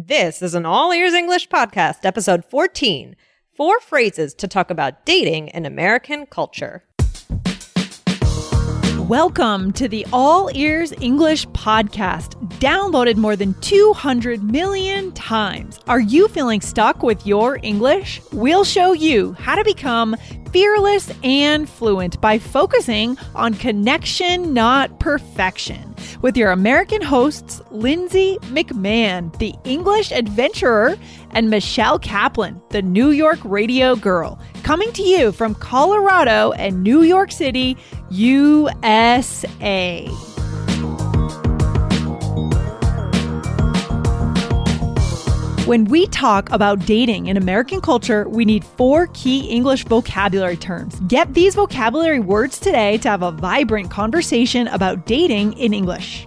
This is an All Ears English podcast, episode 14 Four phrases to talk about dating in American culture. Welcome to the All Ears English podcast, downloaded more than 200 million times. Are you feeling stuck with your English? We'll show you how to become fearless and fluent by focusing on connection, not perfection. With your American hosts, Lindsay McMahon, the English adventurer, and Michelle Kaplan, the New York radio girl, coming to you from Colorado and New York City, USA. When we talk about dating in American culture, we need four key English vocabulary terms. Get these vocabulary words today to have a vibrant conversation about dating in English.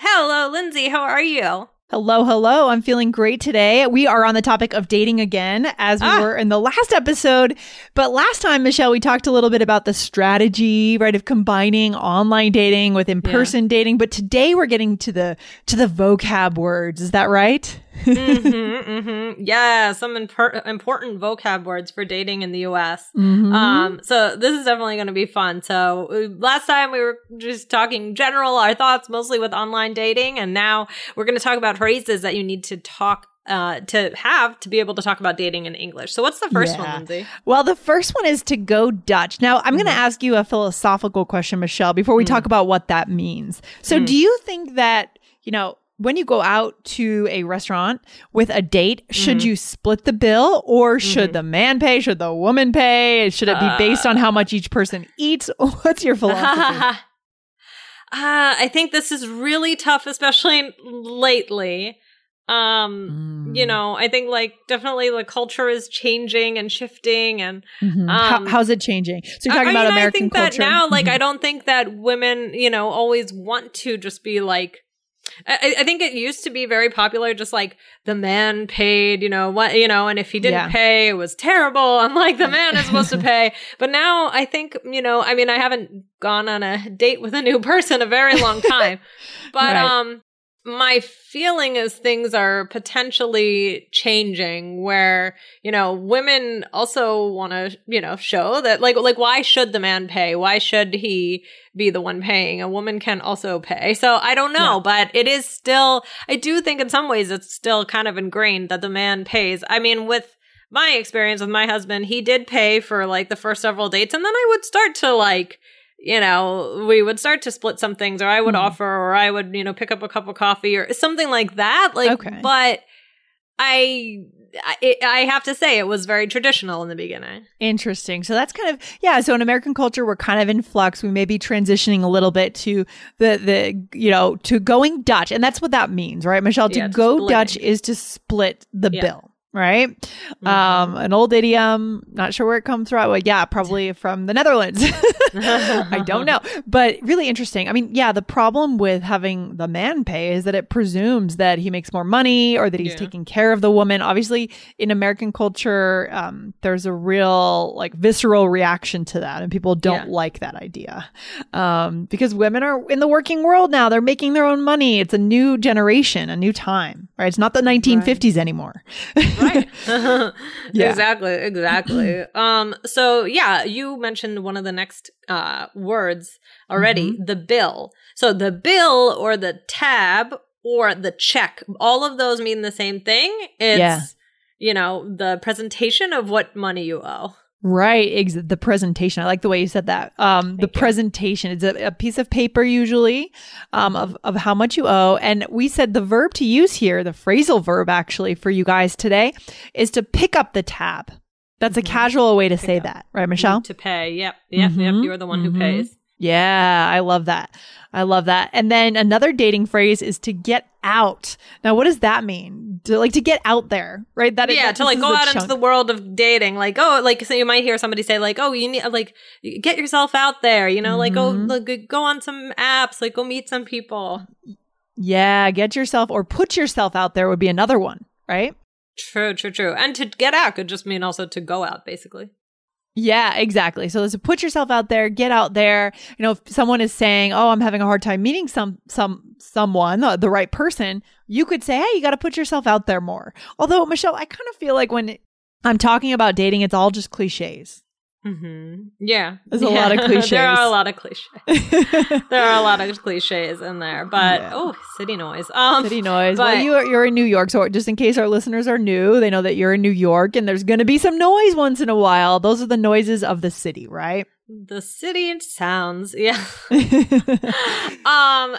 Hello, Lindsay. How are you? Hello, hello. I'm feeling great today. We are on the topic of dating again, as we ah. were in the last episode. But last time, Michelle, we talked a little bit about the strategy, right, of combining online dating with in-person yeah. dating. But today we're getting to the to the vocab words. Is that right? Mm-hmm, mm-hmm. Yeah, some imper- important vocab words for dating in the US. Mm-hmm. Um, so this is definitely going to be fun. So uh, last time we were just talking general, our thoughts mostly with online dating, and now we're going to talk about phrases that you need to talk uh, to have to be able to talk about dating in English. So, what's the first yeah. one, Lindsay? Well, the first one is to go Dutch. Now, I'm mm-hmm. going to ask you a philosophical question, Michelle, before we mm-hmm. talk about what that means. So, mm-hmm. do you think that, you know, when you go out to a restaurant with a date, should mm-hmm. you split the bill or should mm-hmm. the man pay? Should the woman pay? Should it be based on how much each person eats? What's your philosophy? Uh, I think this is really tough, especially lately. Um, mm. you know, I think like definitely the culture is changing and shifting and mm-hmm. um, How, how's it changing? So you're talking I, about American I think culture. that now, like, mm-hmm. I don't think that women, you know, always want to just be like I, I, think it used to be very popular, just like the man paid, you know, what, you know, and if he didn't yeah. pay, it was terrible. I'm like, the man is supposed to pay. But now I think, you know, I mean, I haven't gone on a date with a new person a very long time, but, right. um, my feeling is things are potentially changing where you know women also want to you know show that like like why should the man pay? Why should he be the one paying? A woman can also pay. So i don't know yeah. but it is still i do think in some ways it's still kind of ingrained that the man pays. I mean with my experience with my husband he did pay for like the first several dates and then i would start to like you know, we would start to split some things, or I would mm. offer, or I would, you know, pick up a cup of coffee or something like that. Like, okay. but I, I, I have to say, it was very traditional in the beginning. Interesting. So that's kind of yeah. So in American culture, we're kind of in flux. We may be transitioning a little bit to the the you know to going Dutch, and that's what that means, right, Michelle? To yeah, go splitting. Dutch is to split the yeah. bill right? Mm-hmm. Um, an old idiom, not sure where it comes from. Well, yeah, probably from the Netherlands. I don't know. But really interesting. I mean, yeah, the problem with having the man pay is that it presumes that he makes more money or that he's yeah. taking care of the woman. Obviously, in American culture, um, there's a real like visceral reaction to that, and people don't yeah. like that idea. Um, because women are in the working world now, they're making their own money. It's a new generation, a new time, right? It's not the 1950s right. anymore. right. yeah. Exactly. Exactly. um, so yeah, you mentioned one of the next uh, words already, mm-hmm. the bill. So the bill or the tab or the check, all of those mean the same thing. It's, yeah. you know, the presentation of what money you owe. Right, ex- the presentation. I like the way you said that. Um, the you. presentation is a, a, piece of paper usually um, of of how much you owe, and we said the verb to use here, the phrasal verb actually for you guys today, is to pick up the tab. That's mm-hmm. a casual way to pick say up. that, right, Michelle? To pay. Yep, yep, mm-hmm. yep. You're the one mm-hmm. who pays. Yeah, I love that. I love that. And then another dating phrase is to get out. Now, what does that mean? To like to get out there, right? That yeah, to like go out chunk. into the world of dating. Like, oh, like so you might hear somebody say like, oh, you need like get yourself out there. You know, mm-hmm. like go like, go on some apps, like go meet some people. Yeah, get yourself or put yourself out there would be another one, right? True, true, true. And to get out could just mean also to go out, basically. Yeah, exactly. So let's put yourself out there, get out there. You know, if someone is saying, "Oh, I'm having a hard time meeting some some someone, the, the right person," you could say, "Hey, you got to put yourself out there more." Although, Michelle, I kind of feel like when I'm talking about dating, it's all just cliches. Mm-hmm. Yeah, there's a yeah. lot of cliches. there are a lot of cliches. there are a lot of cliches in there, but yeah. oh, city noise. Um, city noise. But, well, you are, you're in New York, so just in case our listeners are new, they know that you're in New York, and there's going to be some noise once in a while. Those are the noises of the city, right? The city sounds, yeah. um,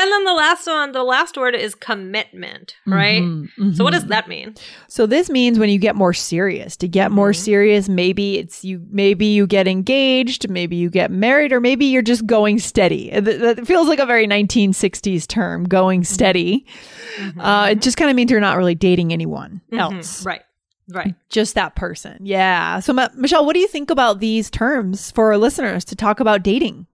And then the last one, the last word is commitment, right? Mm-hmm, mm-hmm. So what does that mean? So this means when you get more serious. To get more mm-hmm. serious, maybe it's you maybe you get engaged, maybe you get married or maybe you're just going steady. That feels like a very 1960s term, going mm-hmm. steady. Mm-hmm. Uh, it just kind of means you're not really dating anyone else. Right. Right. Just that person. Yeah. So, Michelle, what do you think about these terms for our listeners to talk about dating?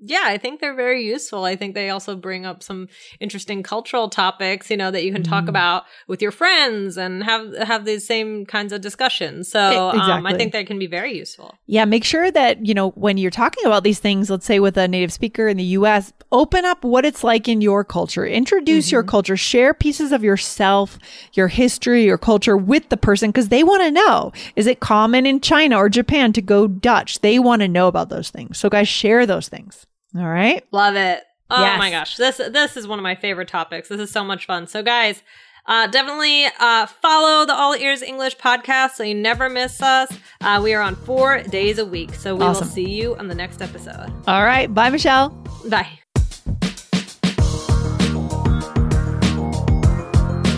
Yeah, I think they're very useful. I think they also bring up some interesting cultural topics, you know, that you can talk mm. about with your friends and have have these same kinds of discussions. So exactly. um, I think they can be very useful. Yeah, make sure that you know when you're talking about these things. Let's say with a native speaker in the U.S., open up what it's like in your culture. Introduce mm-hmm. your culture. Share pieces of yourself, your history, your culture with the person because they want to know: is it common in China or Japan to go Dutch? They want to know about those things. So, guys, share those things. All right. Love it. Oh yes. my gosh. This this is one of my favorite topics. This is so much fun. So guys, uh, definitely uh, follow the All Ears English podcast so you never miss us. Uh, we are on four days a week. So we awesome. will see you on the next episode. All right. Bye, Michelle. Bye.